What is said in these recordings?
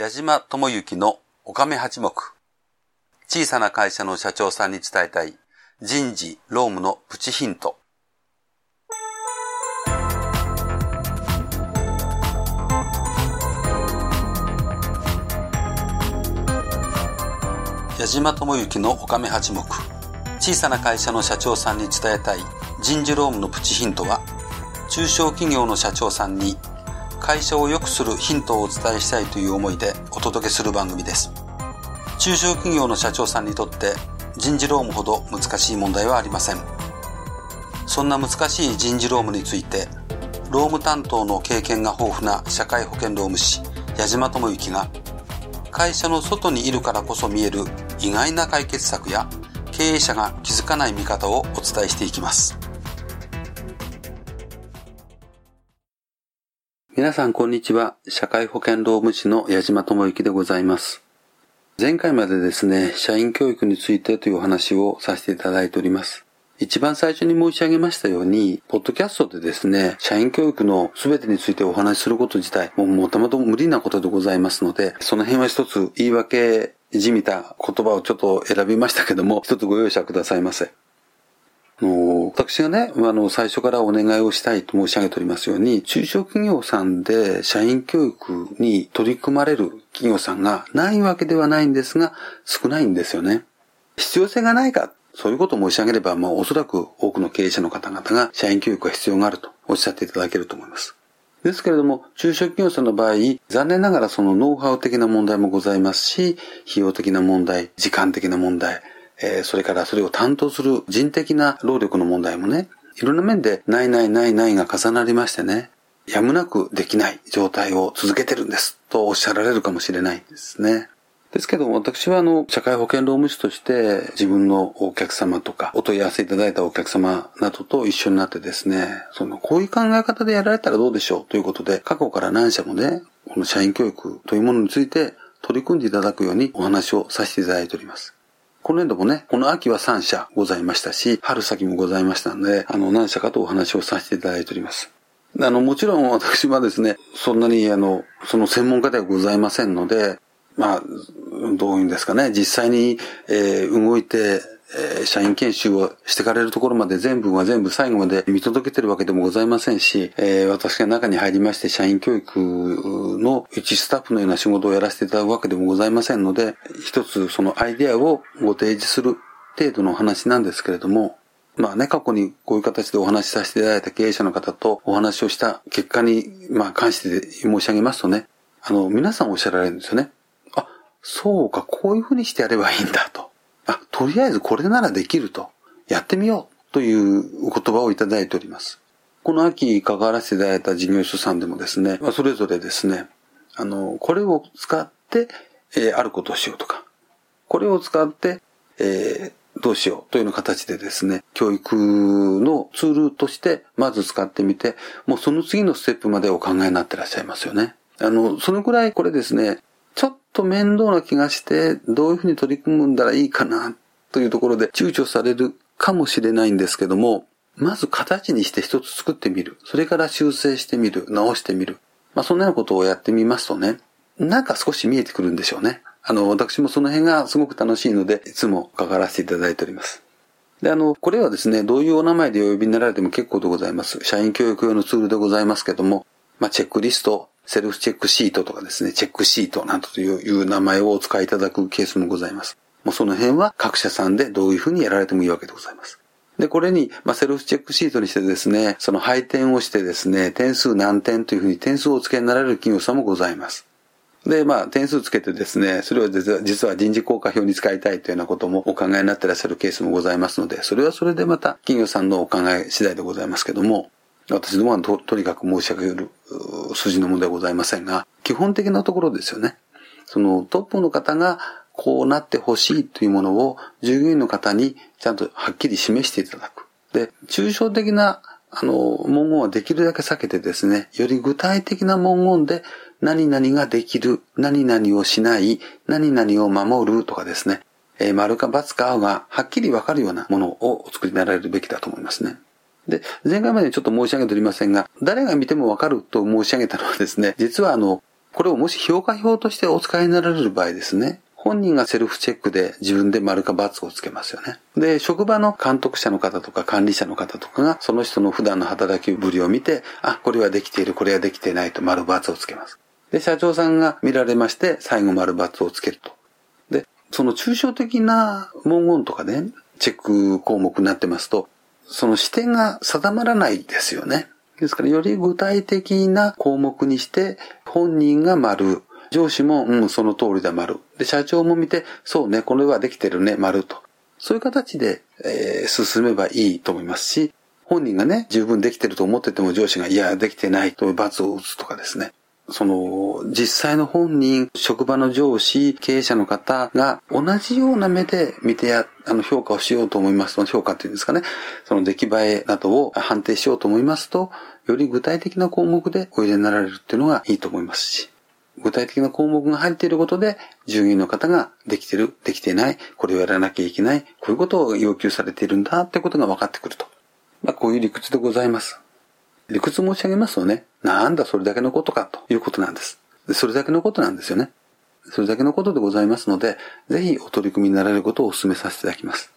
矢島智之のおかめ八目。小さな会社の社長さんに伝えたい人事、労務のプチヒント。矢島智之のおかめ八目。小さな会社の社長さんに伝えたい人事労務のプチヒントは、中小企業の社長さんに会社を良くするヒントをお伝えしたいという思いでお届けする番組です。中小企業の社長さんにとって人事労務ほど難しい問題はありません。そんな難しい人事労務について、労務担当の経験が豊富な社会保険労務士、矢島智之が、会社の外にいるからこそ見える意外な解決策や経営者が気づかない見方をお伝えしていきます。皆さんこんにちは。社会保険労務士の矢島智之でございます。前回までですね、社員教育についてというお話をさせていただいております。一番最初に申し上げましたように、ポッドキャストでですね、社員教育の全てについてお話しすること自体、もうもともと無理なことでございますので、その辺は一つ言い訳じみた言葉をちょっと選びましたけども、一つご容赦くださいませ。私がね、あの、最初からお願いをしたいと申し上げておりますように、中小企業さんで社員教育に取り組まれる企業さんがないわけではないんですが、少ないんですよね。必要性がないか、そういうことを申し上げれば、まあ、おそらく多くの経営者の方々が社員教育が必要があるとおっしゃっていただけると思います。ですけれども、中小企業さんの場合、残念ながらそのノウハウ的な問題もございますし、費用的な問題、時間的な問題、えー、それからそれを担当する人的な労力の問題もね、いろんな面でないないないないが重なりましてね、やむなくできない状態を続けてるんですとおっしゃられるかもしれないですね。ですけど、私はあの、社会保険労務士として自分のお客様とか、お問い合わせいただいたお客様などと一緒になってですね、その、こういう考え方でやられたらどうでしょうということで、過去から何社もね、この社員教育というものについて取り組んでいただくようにお話をさせていただいております。この年度もね、この秋は3社ございましたし、春先もございましたので、あの、何社かとお話をさせていただいております。あの、もちろん私はですね、そんなにあの、その専門家ではございませんので、まあ、どういうんですかね、実際に、えー、動いて、え、社員研修をしてかれるところまで全部が全部最後まで見届けてるわけでもございませんし、えー、私が中に入りまして社員教育の一スタッフのような仕事をやらせていただくわけでもございませんので、一つそのアイデアをご提示する程度の話なんですけれども、まあね、過去にこういう形でお話しさせていただいた経営者の方とお話をした結果に、まあ関して申し上げますとね、あの、皆さんおっしゃられるんですよね。あ、そうか、こういうふうにしてやればいいんだと。とりあえずこれならできると。やってみようというお言葉をいただいております。この秋関わらせていただいた事業所さんでもですね、ま、それぞれですね、あの、これを使って、えー、あることをしようとか、これを使って、えー、どうしようというような形でですね、教育のツールとしてまず使ってみて、もうその次のステップまでお考えになってらっしゃいますよね。あの、そのくらいこれですね、ちょっと面倒な気がして、どういうふうに取り組んだらいいかな、というところで躊躇されるかもしれないんですけども、まず形にして一つ作ってみる。それから修正してみる。直してみる。まあそんなようなことをやってみますとね、なんか少し見えてくるんでしょうね。あの、私もその辺がすごく楽しいので、いつも関わらせていただいております。で、あの、これはですね、どういうお名前でお呼びになられても結構でございます。社員教育用のツールでございますけども、まあ、チェックリスト、セルフチェックシートとかですね、チェックシートなどという名前をお使いいただくケースもございます。もうその辺は各社さんでどういうふうにやられてもいいわけでございます。で、これに、まあ、セルフチェックシートにしてですね、その配点をしてですね、点数何点というふうに点数をお付けになられる企業さんもございます。で、まあ、点数つけてですね、それを実は人事効果表に使いたいというようなこともお考えになっていらっしゃるケースもございますので、それはそれでまた企業さんのお考え次第でございますけども、私どもはととにかく申し上げる筋のものではございませんが、基本的なところですよね。そのトップの方がこうなってほしいというものを従業員の方にちゃんとはっきり示していただく。で、抽象的なあの文言はできるだけ避けてですね、より具体的な文言で何々ができる、何々をしない、何々を守るとかですね、えー、丸か×かがはっきりわかるようなものをお作りになられるべきだと思いますね。で、前回までちょっと申し上げておりませんが、誰が見てもわかると申し上げたのはですね、実はあの、これをもし評価表としてお使いになられる場合ですね、本人がセルフチェックで自分で丸か×をつけますよね。で、職場の監督者の方とか管理者の方とかが、その人の普段の働きぶりを見て、あ、これはできている、これはできていないと丸×をつけます。で、社長さんが見られまして、最後丸×をつけると。で、その抽象的な文言とかね、チェック項目になってますと、その視点が定まらないですよね。ですから、より具体的な項目にして、本人が丸、上司も、うん、その通りだ、丸。で、社長も見て、そうね、これはできてるね、丸と。そういう形で、えー、進めばいいと思いますし、本人がね、十分できてると思ってても上司が、いや、できてないと罰を打つとかですね。その、実際の本人、職場の上司、経営者の方が同じような目で見てや、あの、評価をしようと思いますと、評価っていうんですかね、その出来栄えなどを判定しようと思いますと、より具体的な項目でお入れになられるっていうのがいいと思いますし、具体的な項目が入っていることで、従業員の方ができてる、できていない、これをやらなきゃいけない、こういうことを要求されているんだってことが分かってくると。まあ、こういう理屈でございます。理屈申し上げますとね、なんだそれだけのことかということなんです。それだけのことなんですよね。それだけのことでございますので、ぜひお取り組みになられることをお勧めさせていただきます。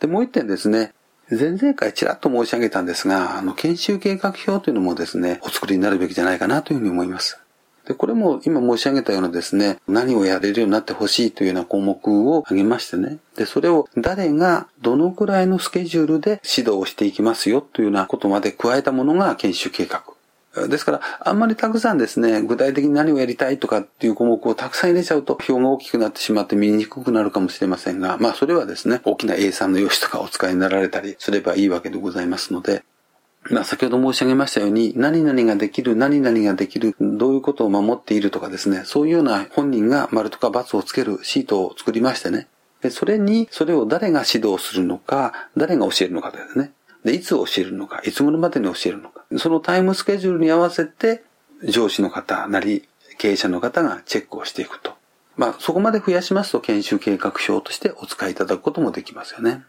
で、もう一点ですね、前々回ちらっと申し上げたんですが、あの、研修計画表というのもですね、お作りになるべきじゃないかなというふうに思います。で、これも今申し上げたようなですね、何をやれるようになってほしいというような項目を挙げましてね。で、それを誰がどのくらいのスケジュールで指導をしていきますよというようなことまで加えたものが研修計画。ですから、あんまりたくさんですね、具体的に何をやりたいとかっていう項目をたくさん入れちゃうと、表が大きくなってしまって見にくくなるかもしれませんが、まあそれはですね、大きな A3 の用紙とかお使いになられたりすればいいわけでございますので、まあ、先ほど申し上げましたように、何々ができる、何々ができる、どういうことを守っているとかですね、そういうような本人が丸とか×をつけるシートを作りましてね、で、それに、それを誰が指導するのか、誰が教えるのかですね。で、いつ教えるのか、いつ頃までに教えるのか。そのタイムスケジュールに合わせて、上司の方なり、経営者の方がチェックをしていくと。まあ、そこまで増やしますと研修計画表としてお使いいただくこともできますよね。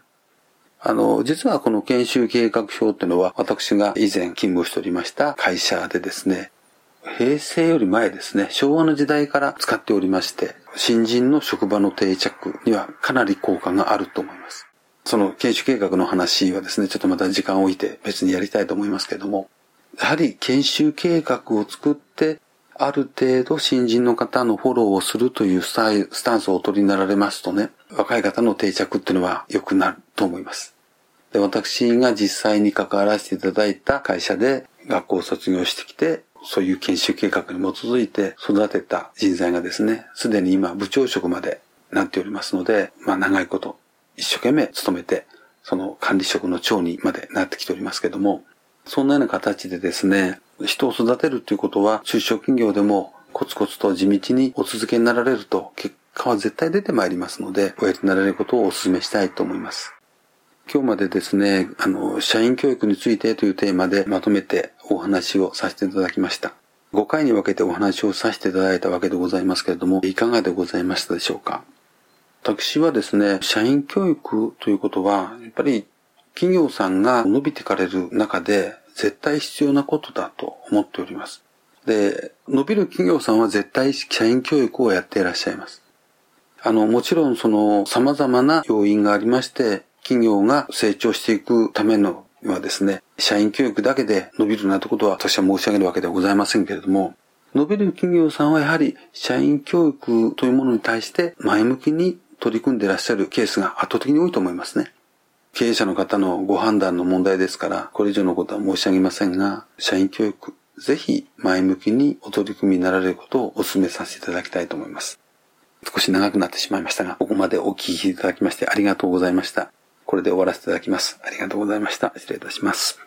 あの、実はこの研修計画表っていうのは、私が以前勤務しておりました会社でですね、平成より前ですね、昭和の時代から使っておりまして、新人の職場の定着にはかなり効果があると思います。その研修計画の話はですね、ちょっとまた時間を置いて別にやりたいと思いますけども、やはり研修計画を作って、ある程度新人の方のフォローをするというスタンスをお取りになられますとね、若い方の定着っていうのは良くなると思います。で、私が実際に関わらせていただいた会社で学校を卒業してきて、そういう研修計画に基づいて育てた人材がですね、すでに今部長職までなっておりますので、まあ長いこと一生懸命勤めて、その管理職の長にまでなってきておりますけども、そんなような形でですね、人を育てるということは中小企業でもコツコツと地道にお続けになられると結果は絶対出てまいりますので、おやりになられることをお勧めしたいと思います。今日までですね、あの、社員教育についてというテーマでまとめてお話をさせていただきました。5回に分けてお話をさせていただいたわけでございますけれども、いかがでございましたでしょうか？私はですね、社員教育ということは、やっぱり企業さんが伸びてかれる中で絶対必要なことだと思っております。で、伸びる企業さんは絶対社員教育をやっていらっしゃいます。あの、もちろんその様々な要因がありまして、企業が成長していくためのはですね、社員教育だけで伸びるなんてことは私は申し上げるわけではございませんけれども、伸びる企業さんはやはり社員教育というものに対して前向きに取り組んでいらっしゃるケースが圧倒的に多いと思いますね。経営者の方のご判断の問題ですから、これ以上のことは申し上げませんが、社員教育、ぜひ前向きにお取り組みになられることをお勧めさせていただきたいと思います。少し長くなってしまいましたが、ここまでお聞きいただきましてありがとうございました。これで終わらせていただきます。ありがとうございました。失礼いたします。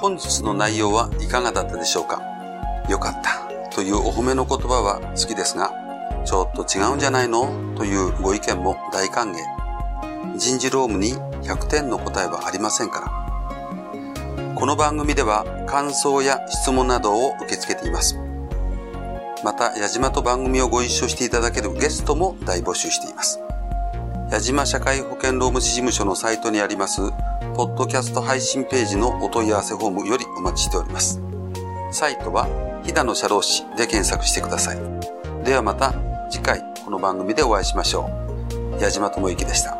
本日の内容はいかがだったでしょうか？よかったというお褒めの言葉は好きですが、ちょっと違うんじゃないの？というご意見も大歓迎。人事労務に100点の答えはありませんから。この番組では感想や質問などを受け付けています。また、矢島と番組をご一緒していただけるゲストも大募集しています。矢島社会保険労務士事務所のサイトにありますポッドキャスト配信ページのお問い合わせフォームよりお待ちしております。サイトは、飛騨の社労士で検索してください。ではまた次回この番組でお会いしましょう。矢島智之でした。